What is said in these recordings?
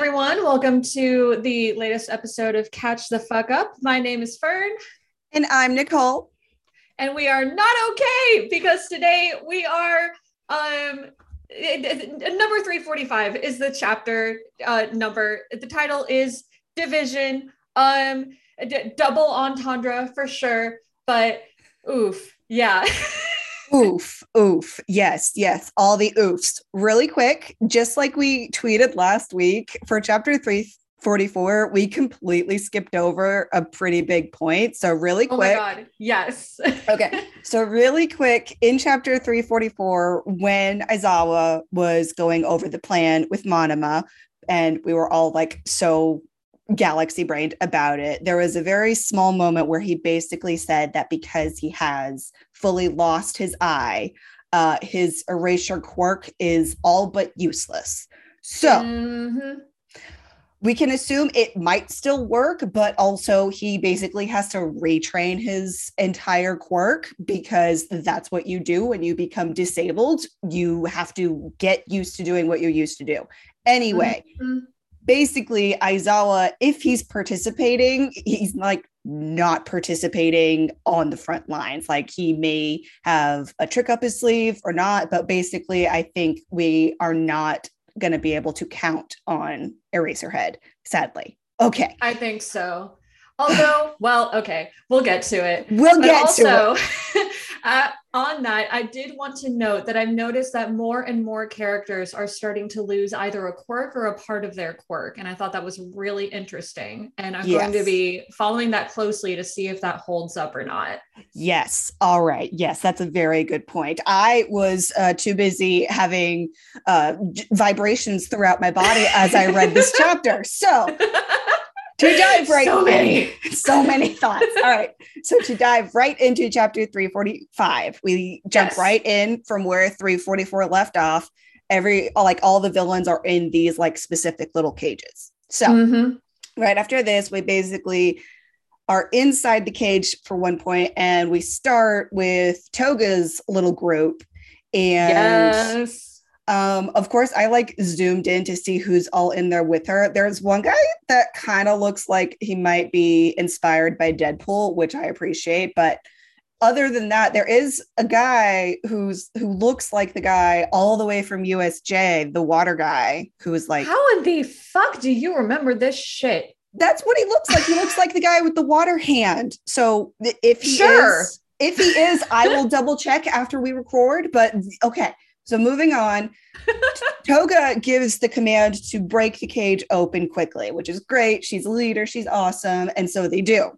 everyone. Welcome to the latest episode of Catch the Fuck Up. My name is Fern. And I'm Nicole. And we are not okay because today we are um number 345 is the chapter uh number. The title is Division. Um d- double entendre for sure, but oof. Yeah. oof, oof. Yes, yes. All the oofs. Really quick, just like we tweeted last week for chapter 344, we completely skipped over a pretty big point. So, really quick. Oh my God. Yes. okay. So, really quick, in chapter 344, when Aizawa was going over the plan with Monoma, and we were all like so galaxy brained about it. There was a very small moment where he basically said that because he has fully lost his eye, uh, his erasure quirk is all but useless. So mm-hmm. we can assume it might still work, but also he basically has to retrain his entire quirk because that's what you do when you become disabled. You have to get used to doing what you're used to do. Anyway. Mm-hmm basically Aizawa, if he's participating, he's like not participating on the front lines. Like he may have a trick up his sleeve or not, but basically, I think we are not going to be able to count on Eraserhead, sadly. Okay. I think so. Although, well, okay, we'll get to it. We'll but get also, to it. uh, on that, I did want to note that I've noticed that more and more characters are starting to lose either a quirk or a part of their quirk. And I thought that was really interesting. And I'm yes. going to be following that closely to see if that holds up or not. Yes. All right. Yes, that's a very good point. I was uh, too busy having uh, vibrations throughout my body as I read this chapter. So to dive right so many. So many thoughts. All right. So to dive right into chapter 345 we jump yes. right in from where 344 left off. Every like all the villains are in these like specific little cages. So mm-hmm. right after this we basically are inside the cage for one point and we start with toga's little group and yes um, of course, I like zoomed in to see who's all in there with her. There's one guy that kind of looks like he might be inspired by Deadpool, which I appreciate. But other than that, there is a guy who's who looks like the guy all the way from USJ, the water guy, who is like, How in the fuck do you remember this shit? That's what he looks like. He looks like the guy with the water hand. So if he sure. is, if he is, I will double check after we record. But okay. So moving on, Toga gives the command to break the cage open quickly, which is great. She's a leader, she's awesome, and so they do.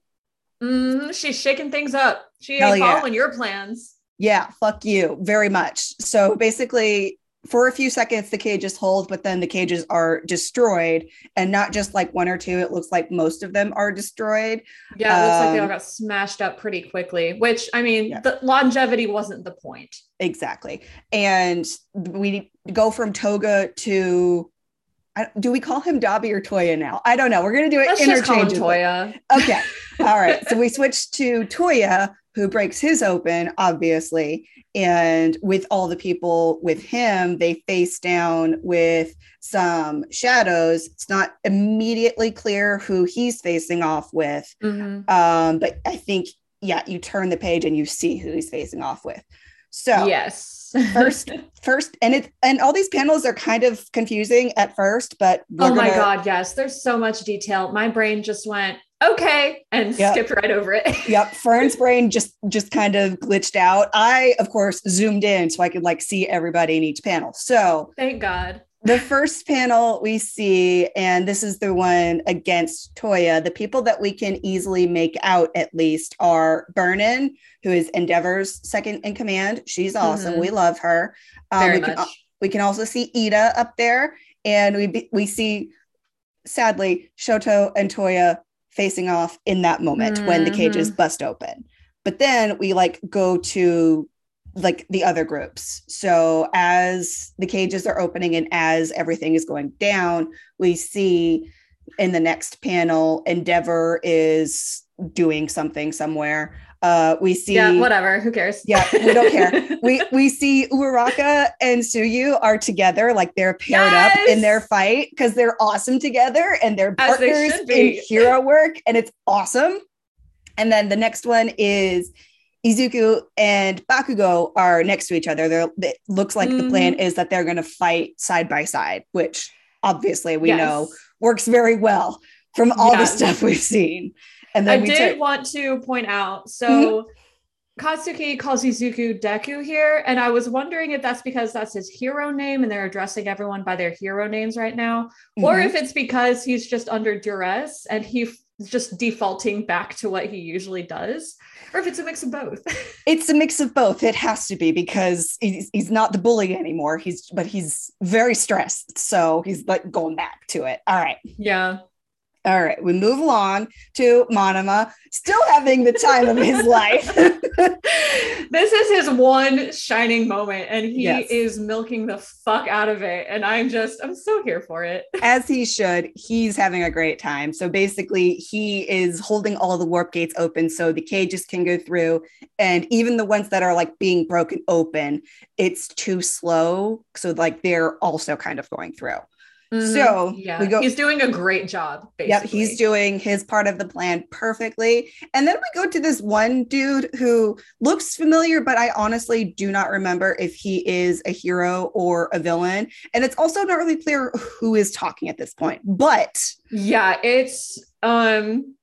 Mm, she's shaking things up. She ain't following yeah. your plans. Yeah, fuck you very much. So basically, for a few seconds the cages hold but then the cages are destroyed and not just like one or two it looks like most of them are destroyed yeah it looks like they all um, got smashed up pretty quickly which i mean yeah. the longevity wasn't the point exactly and we go from toga to do we call him Dabi or Toya now? I don't know. We're going to do it Let's interchangeably. Toya. Okay. All right. So we switch to Toya, who breaks his open, obviously. And with all the people with him, they face down with some shadows. It's not immediately clear who he's facing off with. Mm-hmm. Um, but I think, yeah, you turn the page and you see who he's facing off with. So yes, first, first, and it and all these panels are kind of confusing at first, but oh my gonna... god, yes, there's so much detail. My brain just went, okay and yep. skipped right over it. Yep fern's brain just just kind of glitched out. I of course zoomed in so i could like see everybody in each panel. So thank god. the first panel we see and this is the one against toya the people that we can easily make out at least are burnin who is endeavor's second in command. She's awesome. Mm-hmm. we love her. Um, Very we, much. Can, we can also see Iida up there and we we see sadly shoto and toya facing off in that moment mm-hmm. when the cages mm-hmm. bust open. But then we like go to like the other groups. So as the cages are opening and as everything is going down, we see in the next panel Endeavor is doing something somewhere. Uh, we see yeah, whatever. Who cares? Yeah, we don't care. we we see Uraraka and Tsuyu are together, like they're paired Yes! up in their fight because they're awesome together and they're As they partners in hero work, and it's awesome. And then the next one is Izuku and Bakugo are next to each other. They're, it looks like the Mm-hmm. plan is that they're going to fight side by side, which obviously we Yes. know works very well from all the stuff we've seen. And I then we did turn- want to point out so Mm-hmm. Katsuki calls Izuku Deku here, and I was wondering if that's because that's his hero name and they're addressing everyone by their hero names right now, or Mhm. if it's because he's just under duress and he's just defaulting back to what he usually does, or if it's a mix of both. It's a mix of both. It has to be because he's, he's not the bully anymore. He's but he's very stressed, so he's like going back to it. All right, yeah. All right. We move along to Monoma, still having the time of his life. this is his one shining moment, and he Yes. is milking the fuck out of it. And I'm just, I'm so here for it. As he should. He's having a great time. So basically, he is holding all the warp gates open so the cages can go through, and even the ones that are like being broken open, it's too slow. So like they're also kind of going through. So, yeah, go- he's doing a great job. Basically. Yep, he's doing his part of the plan perfectly. And then we go to this one dude who looks familiar, but I honestly do not remember if he is a hero or a villain. And it's also not really clear who is talking at this point. But Yeah, it's um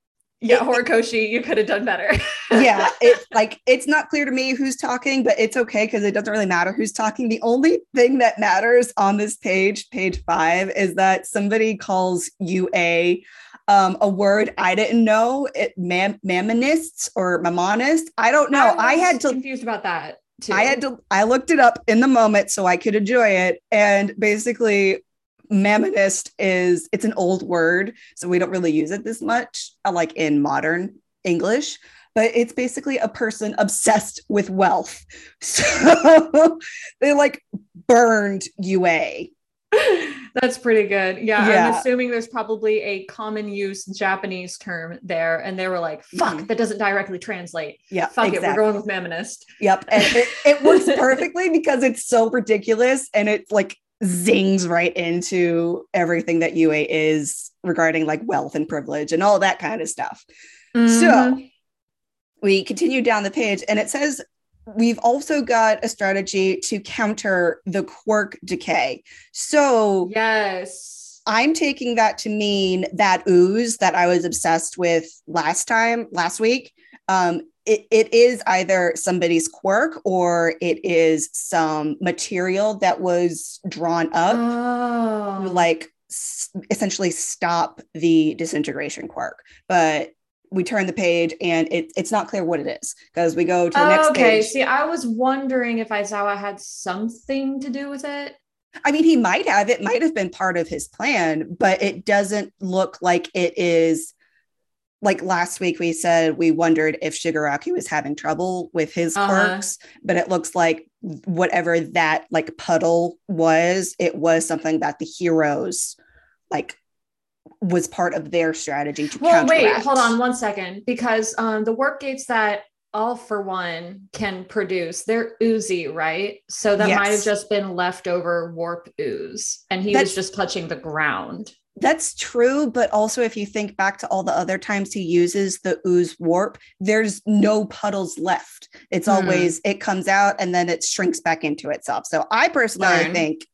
yeah, Horikoshi, you could have done better. yeah, it's like it's not clear to me who's talking, but it's okay because it doesn't really matter who's talking. The only thing that matters on this page, page five, is that somebody calls UA um, a word I didn't know, it mam- mammonists or mammonist. I don't know. I, was had to confused about that too. I had to I looked it up in the moment so I could enjoy it. And basically, mammonist is it's an old word, so we don't really use it this much, uh, like in modern English. But it's basically a person obsessed with wealth. So they like burned UA. That's pretty good. Yeah, Yeah. I'm assuming there's probably a common use Japanese term there, and they were like, "Fuck, Mhm. that doesn't directly translate. Yeah, Fuck it, we're going with mammonist." Yep. And it, it works perfectly because it's so ridiculous and it's like zings right into everything that UA is regarding like wealth and privilege and all that kind of stuff. Mhm. So we continue down the page and it says we've also got a strategy to counter the quirk decay. So yes, I'm taking that to mean that ooze that I was obsessed with last time, last week. Um, it, it is either somebody's quirk or it is some material that was drawn up oh, to like s- essentially stop the disintegration quirk. But we turn the page and it, it's not clear what it is because we go to the next okay. page. See, I was wondering if Aizawa had something to do with it. I mean, he might have, it might have been part of his plan, but it doesn't look like it is. Like last week, we said we wondered if Shigaraki was having trouble with his Uh-huh. quirks, but it looks like whatever that like puddle was, it was something that the heroes like was part of their strategy to Well, wait, hold on one second, because um, the warp gates that all for one can produce, they're oozy, right? So that might have just been leftover warp ooze, and he That's- was just touching the ground. That's true, but also if you think back to all the other times he uses the ooze warp, there's no puddles left. It's Hmm. always it comes out and then it shrinks back into itself. So I personally Learn. think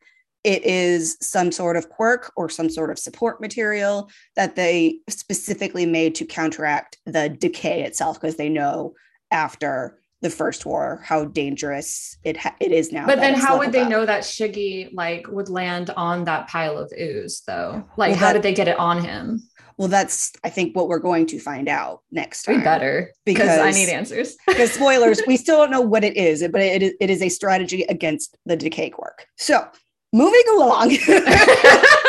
it is some sort of quirk or some sort of support material that they specifically made to counteract the decay itself because they know after the first war how dangerous it ha- it is now. But then, how would they up. know that Shiggy like would land on that pile of ooze, though? Like, Well, how that- did they get it on him? Well, that's I think what we're going to find out next We better because I need answers. because spoilers, we still don't know what it is, but it is, it is a strategy against the decay quirk. So moving along.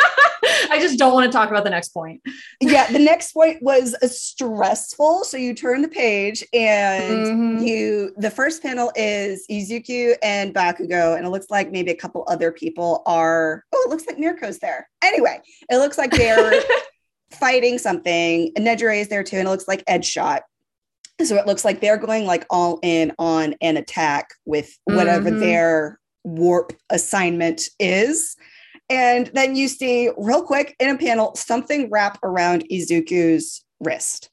I just don't want to talk about the next point. yeah, the next point was a stressful. So you turn the page and Mhm. you the first panel is Izuku and Bakugo, and it looks like maybe a couple other people are. Oh, it looks like Mirko's there. Anyway, it looks like they're fighting something. And Nejire is there too, and it looks like Ed shot. So it looks like they're going like all in on an attack with whatever Mhm. their warp assignment is. And then you see real quick in a panel something wrap around Izuku's wrist.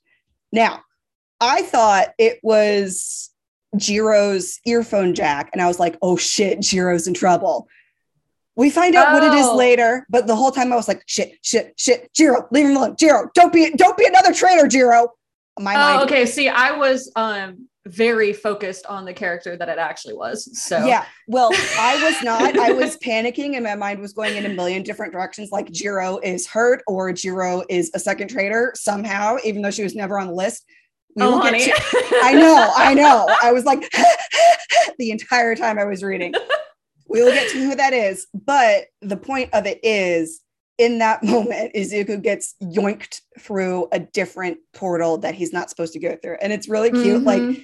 Now, I thought it was Jiro's earphone jack, and I was like, oh shit, Jiro's in trouble. We find out what it is Oh. later, but the whole time I was like, shit, shit, shit, Jiro, leave him alone. Jiro, don't be don't be another traitor, Jiro. My mind Oh, okay. See, I was um very focused on the character that it actually was. So Yeah. Well, I was not. I was panicking and my mind was going in a million different directions. Like Jiro is hurt or Jiro is a second trader somehow, even though she was never on the list. We oh, honey. to- I know, I know. I was like the entire time I was reading. We will get to who that is. But the point of it is in that moment, Izuku gets yoinked through a different portal that he's not supposed to go through. And it's really cute. Like Mhm.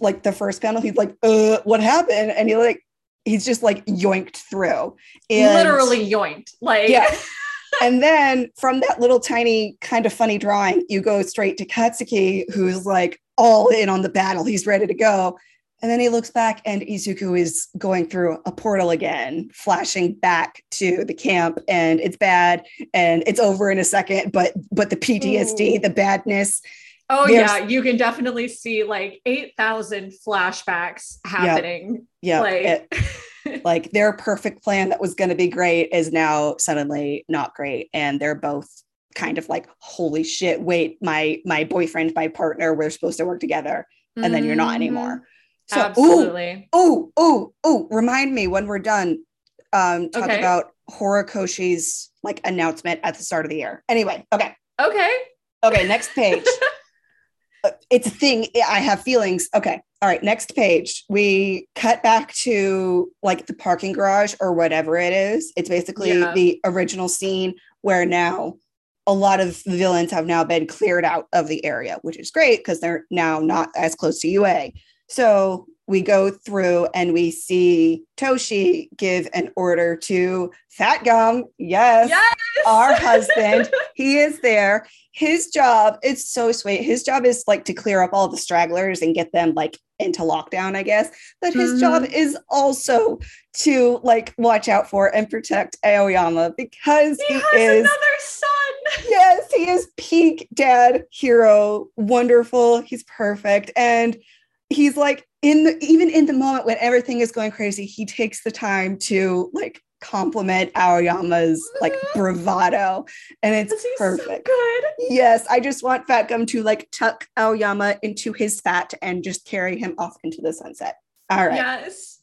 like the first panel, he's like, uh, what happened? And he like, he's just like yoinked through. And literally yoinked. Like Yeah. and then from that little tiny kind of funny drawing, you go straight to Katsuki, who's like all in on the battle. He's ready to go. And then he looks back and Izuku is going through a portal again, flashing back to the camp, and it's bad and it's over in a second. But but the PTSD, Ooh. the badness, Oh yeah, you can definitely see like 8,000 flashbacks happening. yeah, like it- like their perfect plan that was going to be great is now suddenly not great and they're both kind of like holy shit wait my my boyfriend my partner we're supposed to work together and then you're not anymore mm-hmm. So Absolutely. ooh ooh ooh remind me when we're done um talk Okay. about horikoshi's like announcement at the start of the year anyway okay Okay. Okay, next page. Uh, it's a thing. I have feelings. Okay. All right. Next page. We cut back to like the parking garage or whatever it is. It's basically Yeah. the original scene where now a lot of the villains have now been cleared out of the area, which is great because they're now not as close to UA. So we go through and we see Toshi give an order to Fat Gum. Yes Yes. our husband he is there his job it's so sweet his job is like to clear up all the stragglers and get them like into lockdown i guess but his Mhm. job is also to like watch out for and protect aoyama because he he, has is another son. yes he is peak dad hero wonderful he's perfect and he's like in the even in the moment when everything is going crazy he takes the time to like compliment aoyama's like bravado. And it's so perfect. good. yes i just want fat gum to like tuck aoyama into his fat and just carry him off into the sunset. All right. Yes.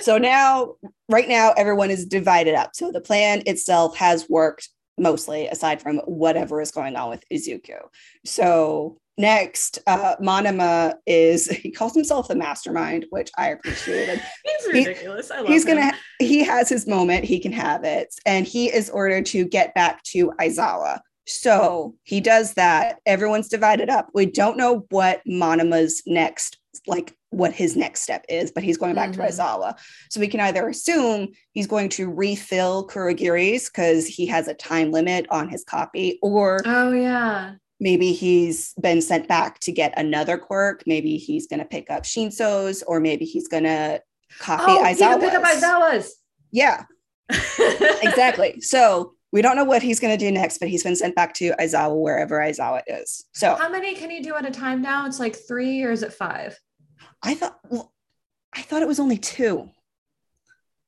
so now right now everyone is divided up. So the plan itself has worked mostly aside from whatever is going on with izuku. So next uh monoma is he calls himself the mastermind which i appreciated He's He- ridiculous. I love he's him. gonna he has his moment he can have it and he is ordered to get back to aizawa so he does that everyone's divided up we don't know what monoma's next like what his next step is but he's going back Mhm. to aizawa so we can either assume he's going to refill kurogiri's because he has a time limit on his copy or Oh yeah. Maybe he's been sent back to get another quirk maybe he's going to pick up shinso's or maybe he's going to copy Oh, aizawa's pick up Aizawa's. yeah, exactly. So we don't know what he's going to do next, but he's been sent back to Aizawa wherever Aizawa is. So How many can you do at a time now? It's like three or is it five? I thought, well, I thought it was only two.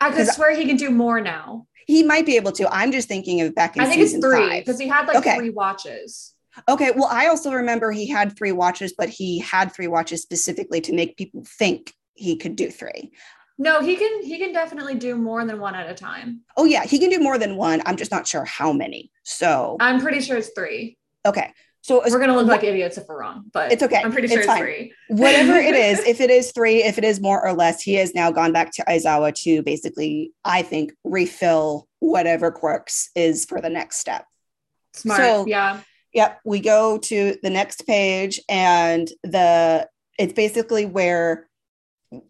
I could swear he can do more now. He might be able to. I'm just thinking of back in I think it's three because he had like Okay. three watches. Okay, well, I also remember he had three watches, but he had three watches specifically to make people think he could do three. No, he can he can definitely do more than one at a time. Oh yeah, he can do more than one. I'm just not sure how many. So I'm pretty sure it's three. okay, so We're gonna look like idiots if we're wrong, but It's okay. I'm pretty sure it's, fine. three. whatever it is, if it is three, if it is more or less, he has now gone back to Aizawa to basically, I think, refill whatever quirks is for the next step. Smart. So- yeah. Yep, we go to the next page, and the it's basically where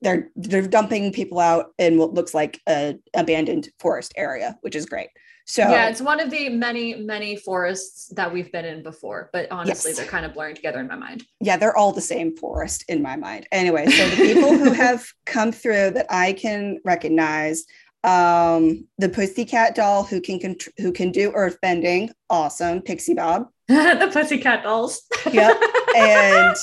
they're they're dumping people out in what looks like a abandoned forest area, which is great. So yeah, it's one of the many, many forests that we've been in before, but honestly, Yes. they're kind of blurring together in my mind. yeah, they're all the same forest in my mind. Anyway, so the people who have come through that I can recognize, um, the Pussycat doll who can contr- who can do earth bending, awesome. Pixie Bob, the Pussycat Dolls. Yep. and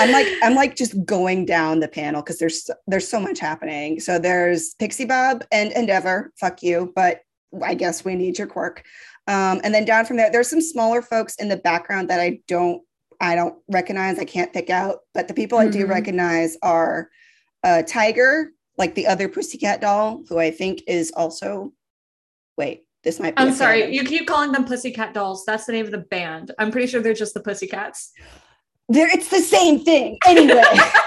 I'm like I'm like just going down the panel because there's there's so much happening. So there's Pixie Bob and Endeavor. Fuck you, but I guess we need your quirk. Um, and then down from there, there's some smaller folks in the background that I don't I don't recognize. I can't pick out, but the people I do Mhm. recognize are uh, Tiger, like the other Pussycat doll, who I think is also. Wait, this might be. I'm sorry, canon. you keep calling them Pussycat Dolls. That's the name of the band. I'm pretty sure they're just the Pussycats. There, it's the same thing. Anyway,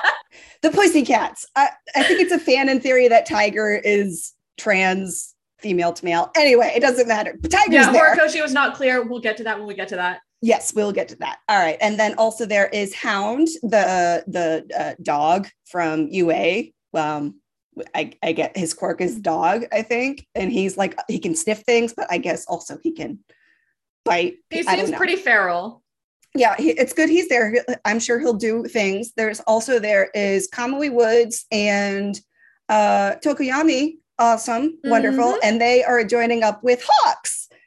the Pussycats. I, I think it's a fan in theory that Tiger is trans female to male. Anyway, it doesn't matter. Tiger's Yeah, there. Horikoshi was not clear. We'll get to that when we get to that. Yes, we'll get to that. All right, and then also there is Hound, the the uh, dog from UA. Um, I, I get his quirk is dog, I think, and he's like he can sniff things, but I guess also he can bite. He seems pretty feral. yeah, he, it's good he's there. I'm sure he'll do things. There's also there is Kamui Woods and uh Tokoyami, awesome, wonderful, Mhm. and they are joining up with Hawks.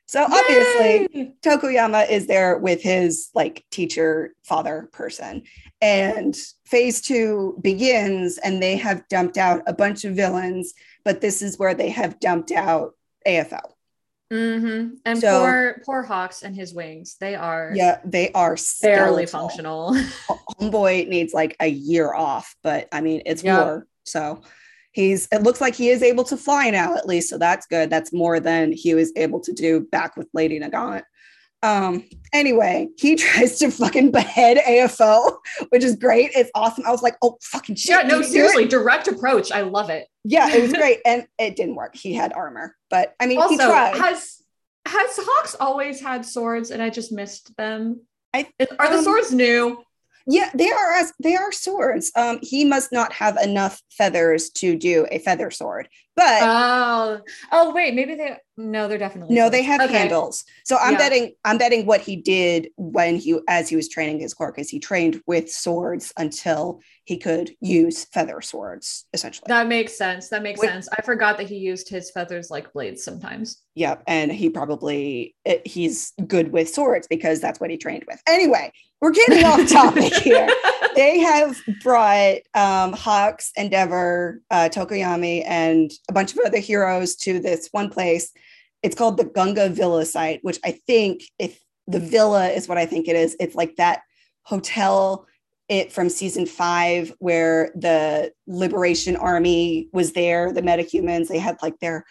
So obviously Yay! Tokoyami is there with his like teacher father person. And phase two begins, and they have dumped out a bunch of villains, but this is where they have dumped out AFO. Mm-hmm. And So- poor poor Hawks and his wings. They are Yeah, they are barely functional. homeboy needs like a year off, but I mean it's Yep. war. So he's it looks like he is able to fly now at least. So that's good. That's more than he was able to do back with Lady Nagant. Um anyway, he tries to fucking behead AFO, which is great. It's awesome. I was like, oh fucking shit. yeah, no, he seriously, direct approach. I love it. Yeah, it was great. And it didn't work. He had armor, but I mean he Also, tried. has has Hawks always had swords and I just missed them? I- Are the um, swords new? Yeah, they are as they are swords. Um, he must not have enough feathers to do a feather sword, but Oh, oh wait, maybe they no, they're definitely no, they have Okay. handles. So I'm Yeah. betting I'm betting what he did when he as he was training his quirk is he trained with swords until he could use feather swords, essentially. That makes sense. That makes Wait- sense. I forgot that he used his feathers like blades sometimes. Yep, and he probably eh, he's good with swords because that's what he trained with. Anyway, we're getting off topic here. They have brought um, Hawks, Endeavor, uh, Tokoyami, and a bunch of other heroes to this one place. It's called the Gunga Villa site, which I think if the villa is what I think it is, it's like that hotel it from season five where the Liberation Army was there, the metahumans, they had like their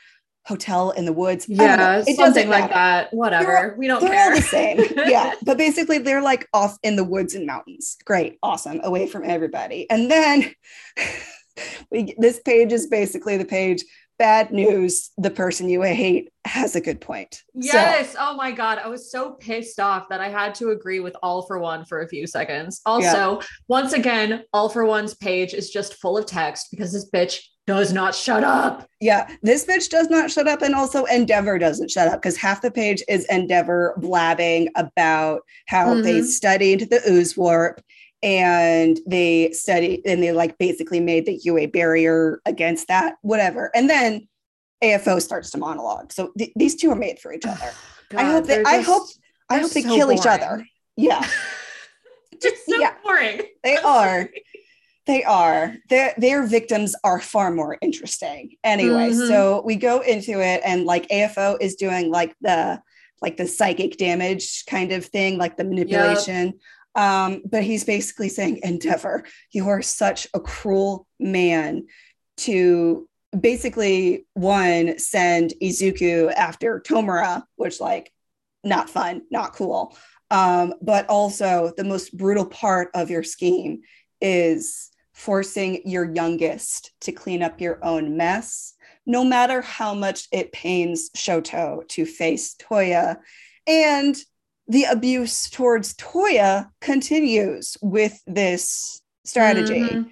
hotel in the woods. Yeah, It something like that. Whatever. we don't they're care. all the same. yeah. But basically, they're like off in the woods and mountains. Great. Awesome. Away from everybody. And then we this page is basically the page. Bad news. The person you hate has a good point. So, Yes. oh my God. I was so pissed off that I had to agree with All for One for a few seconds. Also, once again, All for One's page is just full of text because this bitch does not shut up. yeah, this bitch does not shut up. And also, Endeavor doesn't shut up because half the page is Endeavor blabbing about how they Mhm. studied the ooze warp and they studied and they like basically made the UA barrier against that, whatever. And then AFO starts to monologue. So th- these two are made for each other. I hope they- they're I hope- I hope they so kill each other. Yeah, Just so Yeah. boring. they I'm are. sorry. They are. Their their victims are far more interesting. Anyway, Mhm. so we go into it and like AFO is doing like the like the psychic damage kind of thing, like the manipulation. Um, but he's basically saying, Endeavor, you are such a cruel man to basically one send Izuku after Tomura, which like not fun, not cool. Um, but also the most brutal part of your scheme is forcing your youngest to clean up your own mess, no matter how much it pains Shoto to face Toya. And the abuse towards Toya continues with this strategy. Mhm.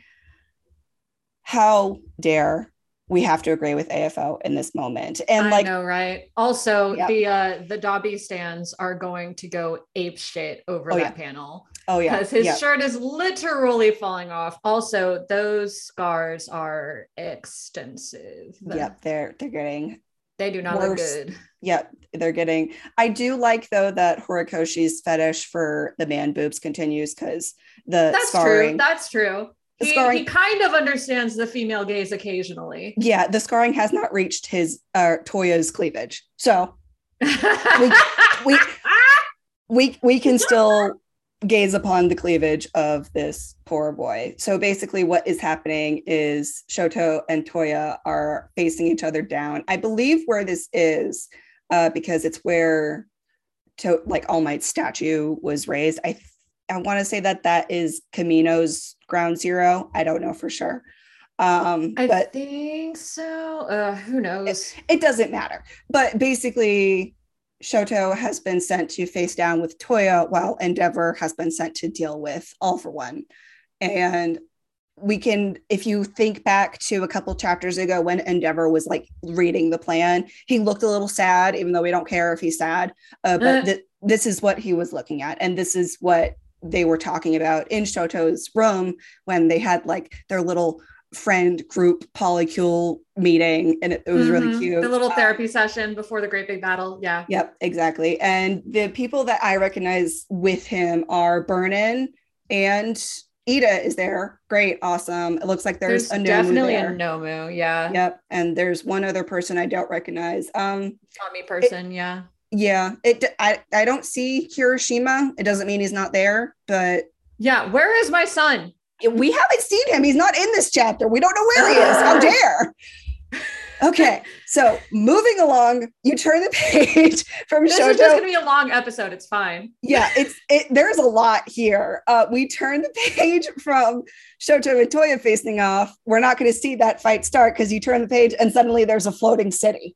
How dare we have to agree with AFO in this moment. And I like, know, right? Also, Yep. the uh the Dabi stands are going to go ape shit over Oh, that yeah. panel oh yeah, because his shirt is literally falling off. Also, those scars are extensive. Yep, they're they're getting They do not look good. Yep, they're getting. I do like though that Horikoshi's fetish for the man boobs continues because the That's scarring. true. That's true. The He, scarring- he kind of understands the female gaze occasionally. yeah, the scarring has not reached his uh Toya's cleavage, so we we we can still gaze upon the cleavage of this poor boy. So basically, what is happening is Shoto and Toya are facing each other down. I believe where this is, uh, because it's where to like All Might's statue was raised. I I want to say that that is Kamino's ground zero. I don't know for sure. Um, I but think so. Uh, who knows? it doesn't matter. But basically, Shoto has been sent to face down with Toya, while Endeavor has been sent to deal with All for One. And we can, if you think back to a couple chapters ago when Endeavor was like reading the plan, he looked a little sad, even though we don't care if he's sad. Uh, but Uh. th- this is what he was looking at. And this is what they were talking about in Shoto's room when they had like their little friend group polycule meeting. And it, it was really Mhm. cute. The little Uh, therapy session before the great big battle. Yeah. Yep, exactly. And the people that I recognize with him are Burnin and Iida is there. Great, awesome. It looks like there's, There's, a Nomu definitely there. a Nomu. Yeah. Yep, and there's one other person I don't recognize. Um, Tommy person. yeah. Yeah, it. I I don't see Kirishima. It doesn't mean he's not there, but Yeah. Where is my son? we haven't seen him. He's not in this chapter. We don't know where he is. How dare? Okay, so moving along, you turn the page from This Shoujo. is just gonna be a long episode. It's fine. yeah, it's it. There's a lot here. Uh, we turn the page from Shoto and Toya facing off. We're not going to see that fight start because you turn the page and suddenly there's a floating city.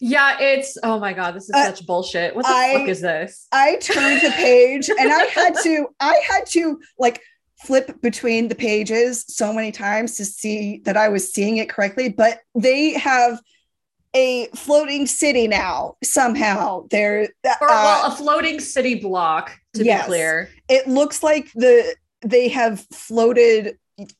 Yeah, it's oh my god, this is Uh, such bullshit. What the I- fuck is this? I turned the page and I had to. I had to like flip between the pages so many times to see that I was seeing it correctly. But they have a floating city now somehow. There, Or uh, well, a floating city block, to yes. be clear. it looks like the they have floated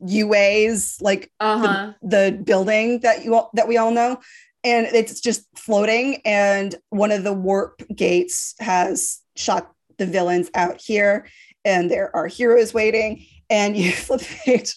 UAs like Uh-huh. the building that you all, that we all know and it's just floating and one of the warp gates has shot the villains out here and there are heroes waiting and you flip the page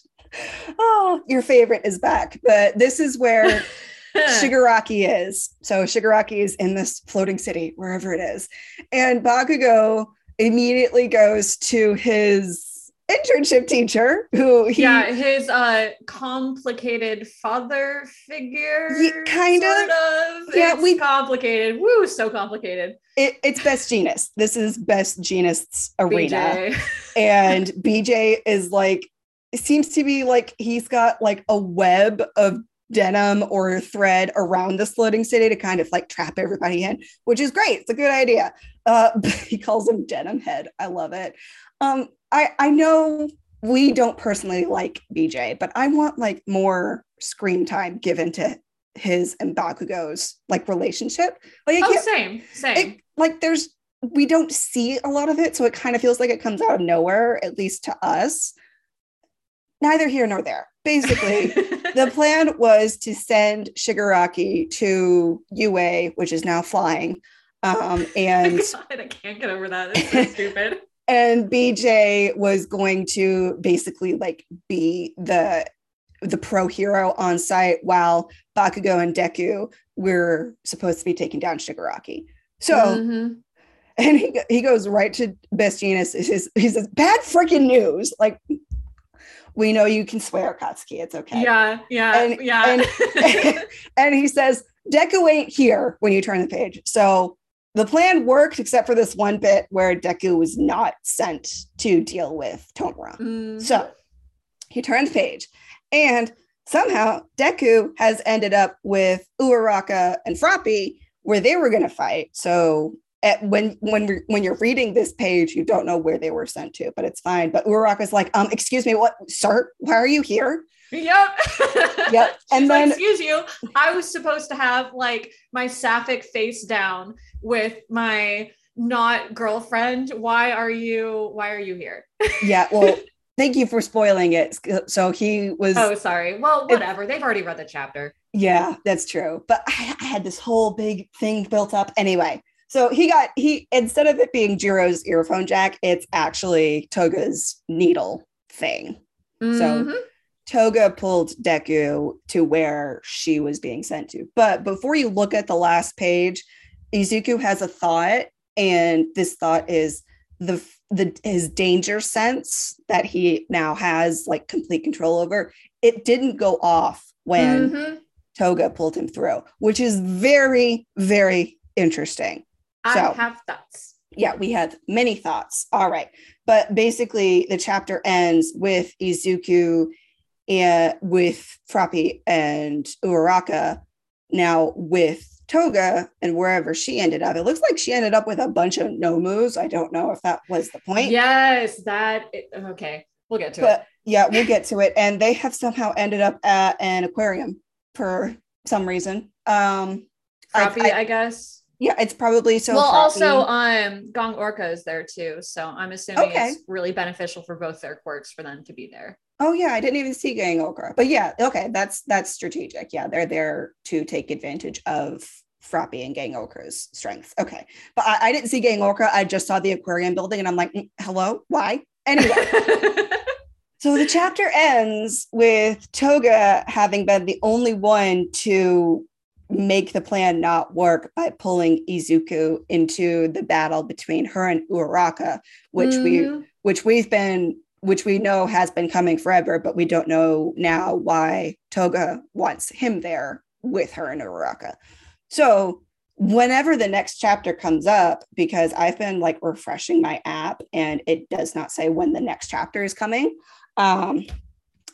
oh your favorite is back but this is where Shigaraki is. So Shigaraki is in this floating city, wherever it is. And Bakugo immediately goes to his internship teacher, who he yeah, his uh complicated father figure. Ye- kind sort of. of. Yeah, It's we- complicated. Woo, so complicated. it, it's Best Jeanist. This is Best Jeanist arena. BJ. And BJ is like, it seems to be like he's got like a web of denim or thread around this floating city to kind of like trap everybody in, which is great. It's a good idea. Uh, he calls him Denim Head. I love it. Um, I I know we don't personally like BJ, but I want like more screen time given to his and Bakugo's like relationship. Like Oh, same, same. it, like there's we don't see a lot of it so it kind of feels like it comes out of nowhere at least to us neither here nor there basically the plan was to send shigaraki to ua which is now flying um, and God, I can't get over that. It's so stupid. And bj was going to basically like be the the pro hero on site while bakugo and deku were supposed to be taking down shigaraki. So Mhm. and he, he goes right to Best Jeanist he says, he says bad freaking news. Like we know you can swear katsuki. It's okay. Yeah, yeah, And- yeah. and he says deku ain't here when you turn the page. So the plan worked except for this one bit where deku was not sent to deal with tomura. Mm. so he turns page and somehow deku has ended up with Uraraka and froppy where they were going to fight. So at, when when when you're reading this page you don't know where they were sent to but it's fine. But Uraraka's like um excuse me what sir? Why are you here Yep. Yep. And She's like, then excuse you, I was supposed to have like my sapphic face down with my not girlfriend. Why are you why are you here? yeah, well, thank you for spoiling it. So he was Oh, sorry. Well, whatever. They've already read the chapter. Yeah, that's true. But I, I had this whole big thing built up anyway. So he got he instead of it being Jiro's earphone jack, it's actually Toga's needle thing. So Mhm. Toga pulled Deku to where she was being sent to. But before you look at the last page, Izuku has a thought, and this thought is the the his danger sense that he now has like complete control over. It didn't go off when Mhm. Toga pulled him through, which is very, very interesting. I So- have thoughts. Yeah, we had many thoughts. All right. But basically, the chapter ends with Izuku and with Froppy and Uraraka now with Toga and wherever she ended up. It looks like she ended up with a bunch of nomus. I don't know if that was the point. Yes, that okay. We'll get to it. Yeah, we'll get to it. And they have somehow ended up at an aquarium for some reason. Um, I- I- I, guess. yeah, it's probably so. well, Froppy. also, um, Gang Orca is there too, so I'm assuming Okay. it's really beneficial for both their quirks for them to be there. Oh yeah, I didn't even see Gang Orca, but yeah, okay, that's that's strategic. Yeah, they're there to take advantage of Froppy and Gang Orca's strength. Okay, but I, I didn't see Gang Okra. I just saw the aquarium building, and I'm like, "Mm, hello, why? Anyway. So the chapter ends with Toga having been the only one to make the plan not work by pulling Izuku into the battle between her and Uraraka, which we Mhm. which we've been which we know has been coming forever, but we don't know now why Toga wants him there with her and Uraraka. So whenever the next chapter comes up, because I've been like refreshing my app and it does not say when the next chapter is coming, um,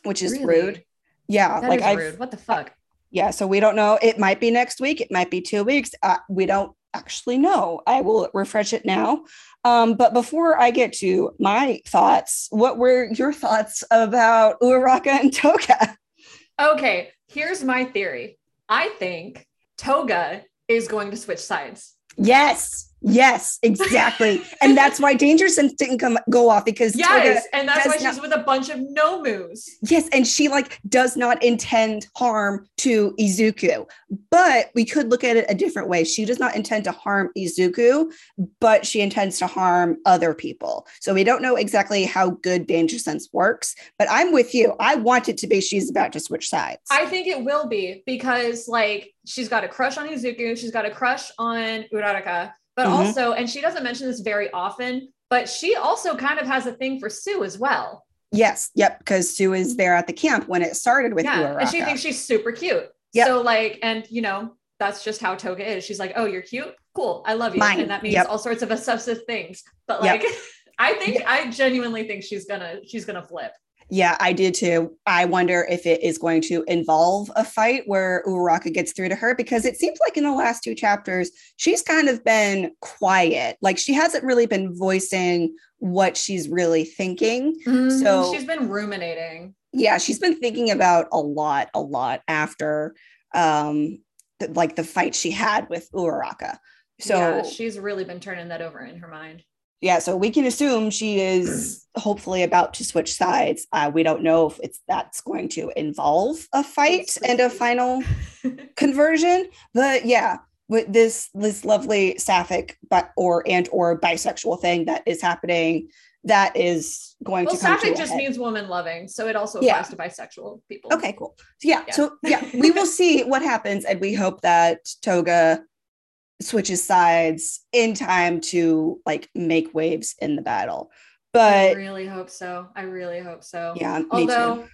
which is Really? rude. Yeah, That like rude. What the fuck? yeah, so we don't know. It might be next week. It might be two weeks. Uh, we don't actually no I will refresh it now. Um, but before I get to my thoughts, what were your thoughts about Uraraka and Toga? Okay, here's my theory. I think Toga is going to switch sides. Yes, yes, exactly. and that's why Danger Sense didn't come go off because Toga Yes, and that's why she's not- with a bunch of nomus. Yes, and she like does not intend harm to Izuku. But we could look at it a different way. She does not intend to harm Izuku, but she intends to harm other people. So we don't know exactly how good danger sense works, but I'm with you. I want it to be she's about to switch sides. I think it will be because like she's got a crush on Izuku, she's got a crush on Uraraka, but Mhm. also, and she doesn't mention this very often, but she also kind of has a thing for Sue as well. yes, yep, because Sue is there at the camp when it started with yeah, Uraraka. and she thinks she's super cute. Yep. So like, and you know, that's just how Toga is. She's like, oh, you're cute, cool, I love you, Mine. and that means Yep. all sorts of obsessive things. But Yep. like, I think I genuinely think she's gonna she's gonna flip. Yeah, I did too. I wonder if it is going to involve a fight where Uraraka gets through to her because it seems like in the last two chapters, she's kind of been quiet. Like she hasn't really been voicing what she's really thinking. So- she's been ruminating. Yeah, she's been thinking about a lot, a lot after um th- like the fight she had with Uraraka. So yeah, she's really been turning that over in her mind. Yeah so we can assume she is hopefully about to switch sides uh, we don't know if it's that's going to involve a fight and a final conversion but yeah with this this lovely sapphic but or and or bisexual thing that is happening that is going well, to sapphic just head. means woman loving, so it also Yeah. applies to bisexual people. okay cool so yeah, Yeah. so yeah we will see what happens and we hope that toga switches sides in time to like make waves in the battle But I really hope so. I really hope so. yeah Although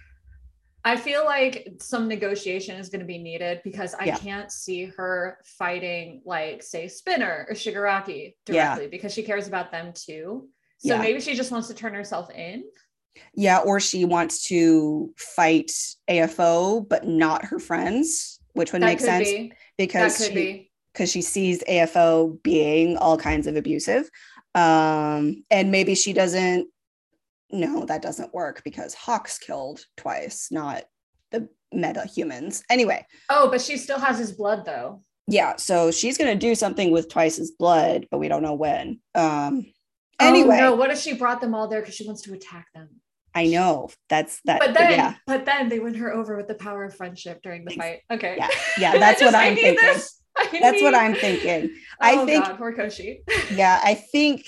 I feel like some negotiation is going to be needed because I Yeah. can't see her fighting like say Spinner or Shigaraki Yeah. directly because she cares about them too. So Yeah. maybe she just wants to turn herself in. Yeah, or she wants to fight AFO, but not her friends, which would that make sense be. That because could she, be. Because she sees AFO being all kinds of abusive. Um, and maybe she doesn't no, that doesn't work because Hawk's killed twice, not the meta humans. Anyway, Oh, but she still has his blood though. yeah, so she's gonna do something with Twice's blood, but we don't know when. Um Oh, anyway, no, what if she brought them all there because she wants to attack them? I know that's that. But then, yeah, but then they win her over with the power of friendship during the fight. Okay. yeah, yeah. That's I what just- I I'm need thinking. this. I That's what I'm thinking. I Oh, think- God, Horikoshi. Yeah, I think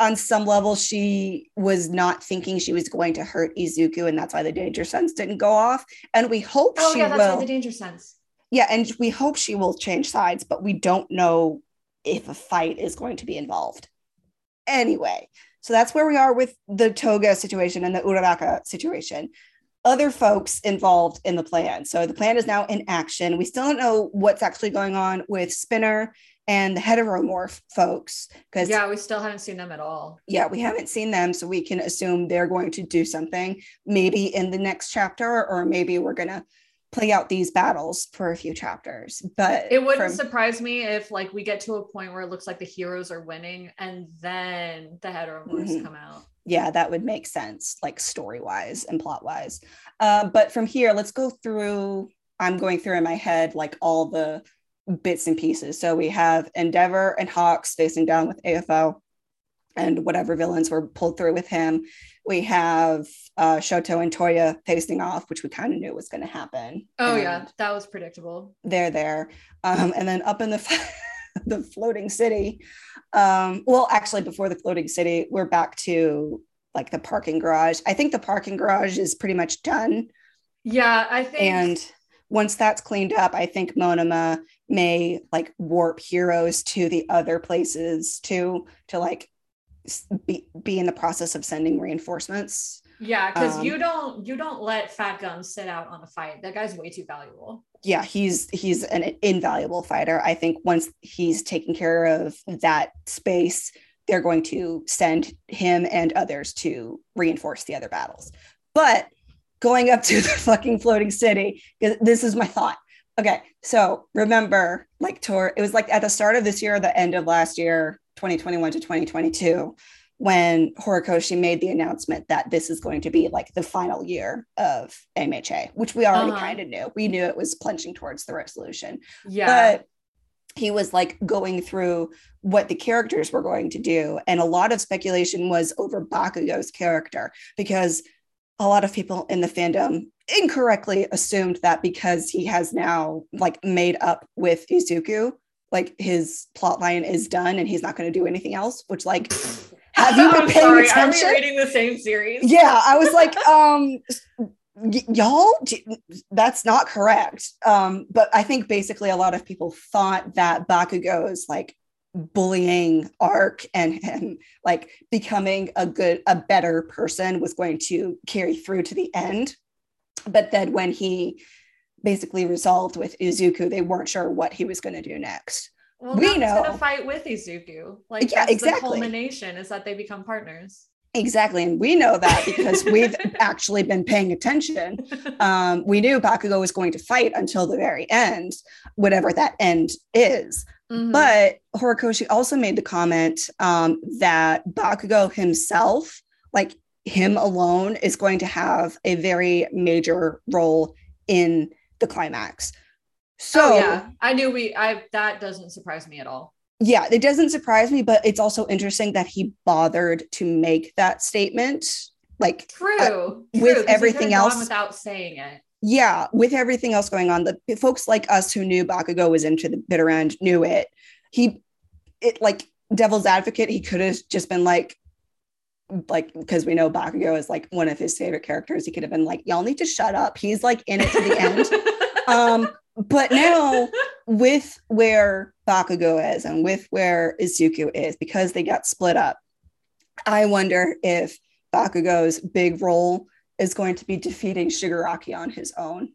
on some level she was not thinking she was going to hurt Izuku, and that's why the danger sense didn't go off. And we hope Oh she yeah, that's will. right. The danger sense. yeah, and we hope she will change sides, but we don't know if a fight is going to be involved. Anyway, so that's where we are with the Toga situation and the Uraraka situation. Other folks involved in the plan. So the plan is now in action. We still don't know what's actually going on with Spinner and the heteromorph folks because Yeah, we still haven't seen them at all. yeah, we haven't seen them, so we can assume they're going to do something maybe in the next chapter, or maybe we're gonna play out these battles for a few chapters. But It wouldn't from- surprise me if like we get to a point where it looks like the heroes are winning and then the heteromorphs Mhm. come out. Yeah, that would make sense, like story wise and plot wise. Uh, but from here, let's go through. I'm going through in my head like all the bits and pieces. So we have Endeavor and Hawks facing down with AFO and whatever villains were pulled through with him. We have uh, Shoto and Toya facing off, which we kind of knew was going to happen. Oh And yeah, that was predictable. they're there. Um, and then up in the the floating city. Um, well, actually, before the floating city, we're back to like the parking garage. I think the parking garage is pretty much done. Yeah, I think And once that's cleaned up, I think Monoma may like warp heroes to the other places too, to like be, be in the process of sending reinforcements. Yeah, because um, you don't you don't let Fat Gum sit out on a fight. That guy's way too valuable. yeah, he's he's an invaluable fighter. I think once he's taken care of that space, they're going to send him and others to reinforce the other battles. But going up to the fucking floating city, this is my thought. Okay, so remember, like Tor, it was like at the start of this year, or the end of last year, 2021 to 2022, when Horikoshi made the announcement that this is going to be like the final year of MHA, which we already Uh-huh. kind of knew. We knew it was plunging towards the resolution, Yeah. but he was like going through what the characters were going to do. And a lot of speculation was over Bakugo's character because a lot of people in the fandom incorrectly assumed that because he has now like made up with Izuku, like his plot line is done and he's not going to do anything else, which like have you been paying sorry, attention? Are we reading the same series? yeah i was like um y- y'all that's not correct um but i think basically a lot of people thought that bakugo's like bullying arc and him like becoming a good a better person was going to carry through to the end but then when he basically resolved with izuku they weren't sure what he was going to do next Well, We know. gonna fight with Izuku. Like Yeah, exactly. the culmination is that they become partners. exactly and we know that because we've actually been paying attention um, we knew Bakugo was going to fight until the very end, whatever that end is. Mhm. But Horikoshi also made the comment um, that Bakugo himself, like him alone, is going to have a very major role in the climax. So oh yeah, I knew we. I that doesn't surprise me at all. yeah, it doesn't surprise me, but it's also interesting that he bothered to make that statement. Like True. Uh, true, with everything else- without saying it. yeah, with everything else going on, the folks like us who knew Bakugo was into the bitter end knew it. He, it like devil's advocate, he could have just been like, like because we know Bakugo is like one of his favorite characters. He could have been like, y'all need to shut up. He's like in it to the end. Um, but now with where Bakugo is and with where Izuku is, because they got split up, I wonder if Bakugo's big role is going to be defeating Shigaraki on his own.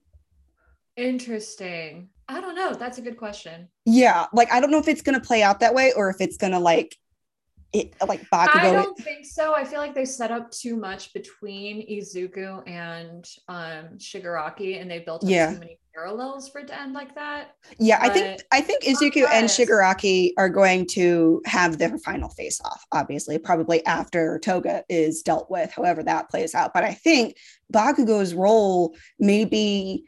Interesting. I don't know. That's a good question. Yeah, like I don't know if it's going to play out that way or if it's going to like it like Bakugo. I don't think so. I feel like they set up too much between Izuku and um Shigaraki, and they built up Yeah. too many parallels for it to end like that. Yeah, I think I think Izuku and Shigaraki are going to have their final face off, obviously, probably after Toga is dealt with, however that plays out. But I think Bakugo's role may be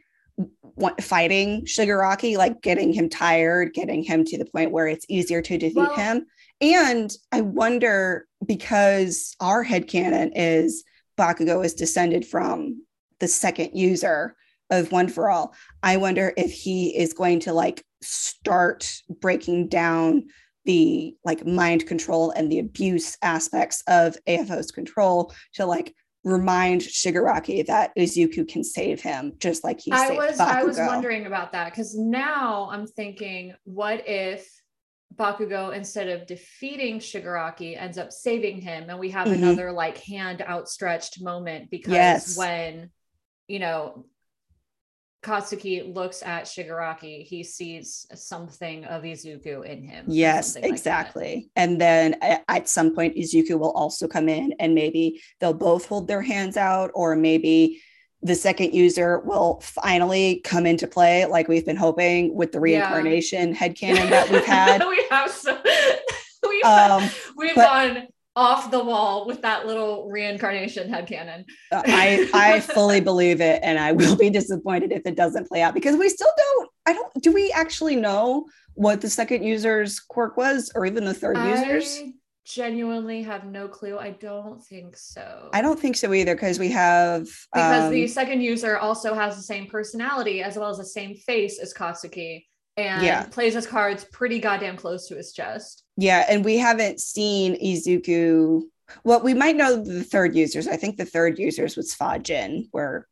fighting Shigaraki, like getting him tired, getting him to the point where it's easier to defeat Well- him. And I wonder because our head headcanon is Bakugo is descended from the second user of One for All. I wonder if he is going to like start breaking down the like mind control and the abuse aspects of AFO's control to like remind Shigaraki that Izuku can save him just like he I saved was I was wondering about that because now I'm thinking, what if Bakugo instead of defeating Shigaraki ends up saving him, and we have Mhm. another like hand outstretched moment because Yes. when you know Katsuki looks at Shigaraki, he sees something of Izuku in him. Yes, something like exactly. and then at some point, Izuku will also come in and maybe they'll both hold their hands out, or maybe the second user will finally come into play, like we've been hoping with the Yeah. reincarnation headcanon that we've had. we have so we've Um, we've but- gone off the wall with that little reincarnation headcanon. Uh, I I fully believe it, and I will be disappointed if it doesn't play out because we still don't. I don't. Do we actually know what the second user's quirk was, or even the third user's? I genuinely have no clue. I don't think so. I don't think so either because we have because um, the second user also has the same personality as well as the same face as Katsuki and Yeah. plays his cards pretty goddamn close to his chest. yeah, and we haven't seen Izuku. Well, we might know the third users. I think the third users was Fajin, where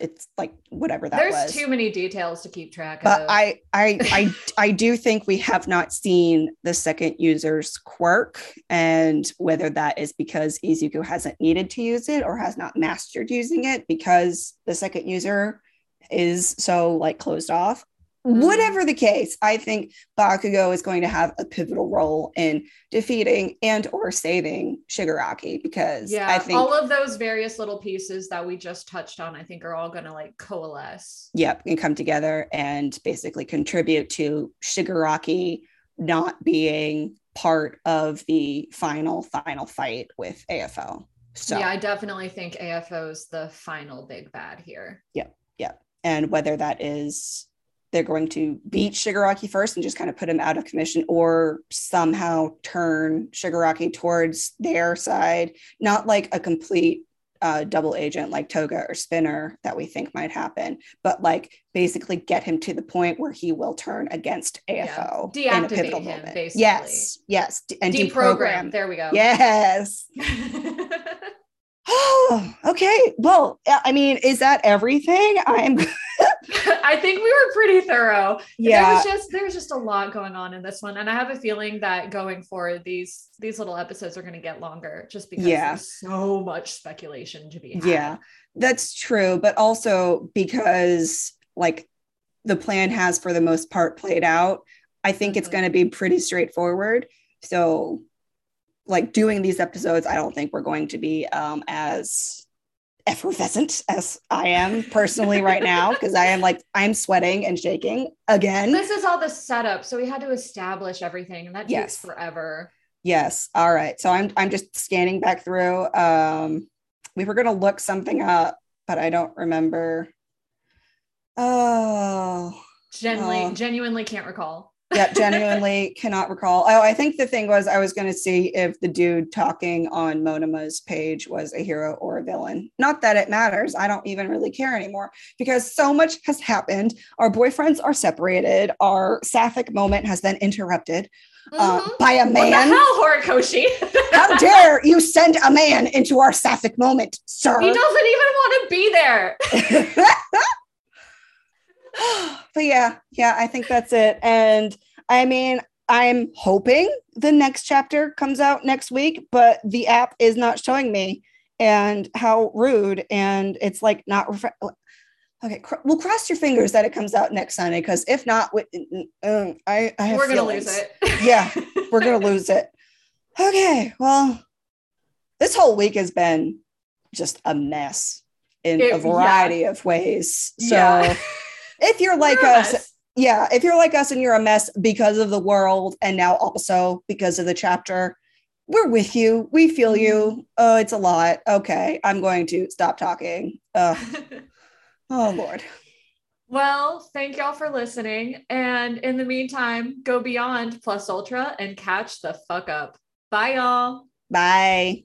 it's like whatever that There's was. too many details to keep track but of. I, I i i do think we have not seen the second user's quirk and whether that is because izuku hasn't needed to use it or has not mastered using it because the second user is so like closed off. Mm-hmm. whatever the case i think bakugo is going to have a pivotal role in defeating and or saving shigaraki because yeah, i think all of those various little pieces that we just touched on, I think are all gonna like coalesce. yep, and come together and basically contribute to Shigaraki not being part of the final final fight with AFO. So Yeah, I definitely think afo is the final big bad here. Yep, yep. And whether that is they're going to beat Shigaraki first and just kind of put him out of commission or somehow turn Shigaraki towards their side, not like a complete uh, double agent like Toga or Spinner that we think might happen, but like basically get him to the point where he will turn against AFO Yeah. in a pivotal Deactivate him, moment. basically. Yes, yes, and Deprogram. deprogram. There we go. Yes. Oh, okay. Well, I mean, is that everything? I'm I think we were pretty thorough. Yeah. There was just there's just a lot going on in this one, and I have a feeling that going forward, these these little episodes are going to get longer, just because Yeah. there's so much speculation to be had. Yeah, that's true. But also because like the plan has for the most part played out, I think it's Mhm. going to be pretty straightforward. So like doing these episodes, I don't think we're going to be um as effervescent as I am personally right now because I am like I'm sweating and shaking again. This is all the setup, so we had to establish everything, and that takes forever. Yes. All right. So I'm I'm just scanning back through. Um we were gonna look something up, but I don't remember. Oh, Genuinely, Oh. genuinely can't recall. Yeah, genuinely cannot recall. Oh, I think the thing was I was gonna see if the dude talking on Monoma's page was a hero or a villain. Not that it matters. I don't even really care anymore because so much has happened. Our boyfriends are separated. Our sapphic moment has been interrupted uh, Mhm. by a What the man. hell, Horikoshi? How dare you send a man into our sapphic moment, sir? he doesn't even want to be there. but yeah, yeah, I think that's it. And I mean, I'm hoping the next chapter comes out next week, but the app is not showing me. And how rude. And it's like not. Okay, cr- well, cross your fingers that it comes out next Sunday, because if not, we, um, I, I have We're gonna feelings. lose it. Yeah, we're gonna lose it. Okay, well, this whole week has been just a mess in It- a variety of ways. So Yeah. if you're like We're us, yeah, if you're like us and you're a mess because of the world and now also because of the chapter, we're with you. We feel you. Mm-hmm. Oh, it's a lot. Okay, I'm going to stop talking. Ugh. oh Lord. well, thank y'all for listening. And in the meantime, go beyond plus ultra and catch the fuck up. Bye, y'all. Bye.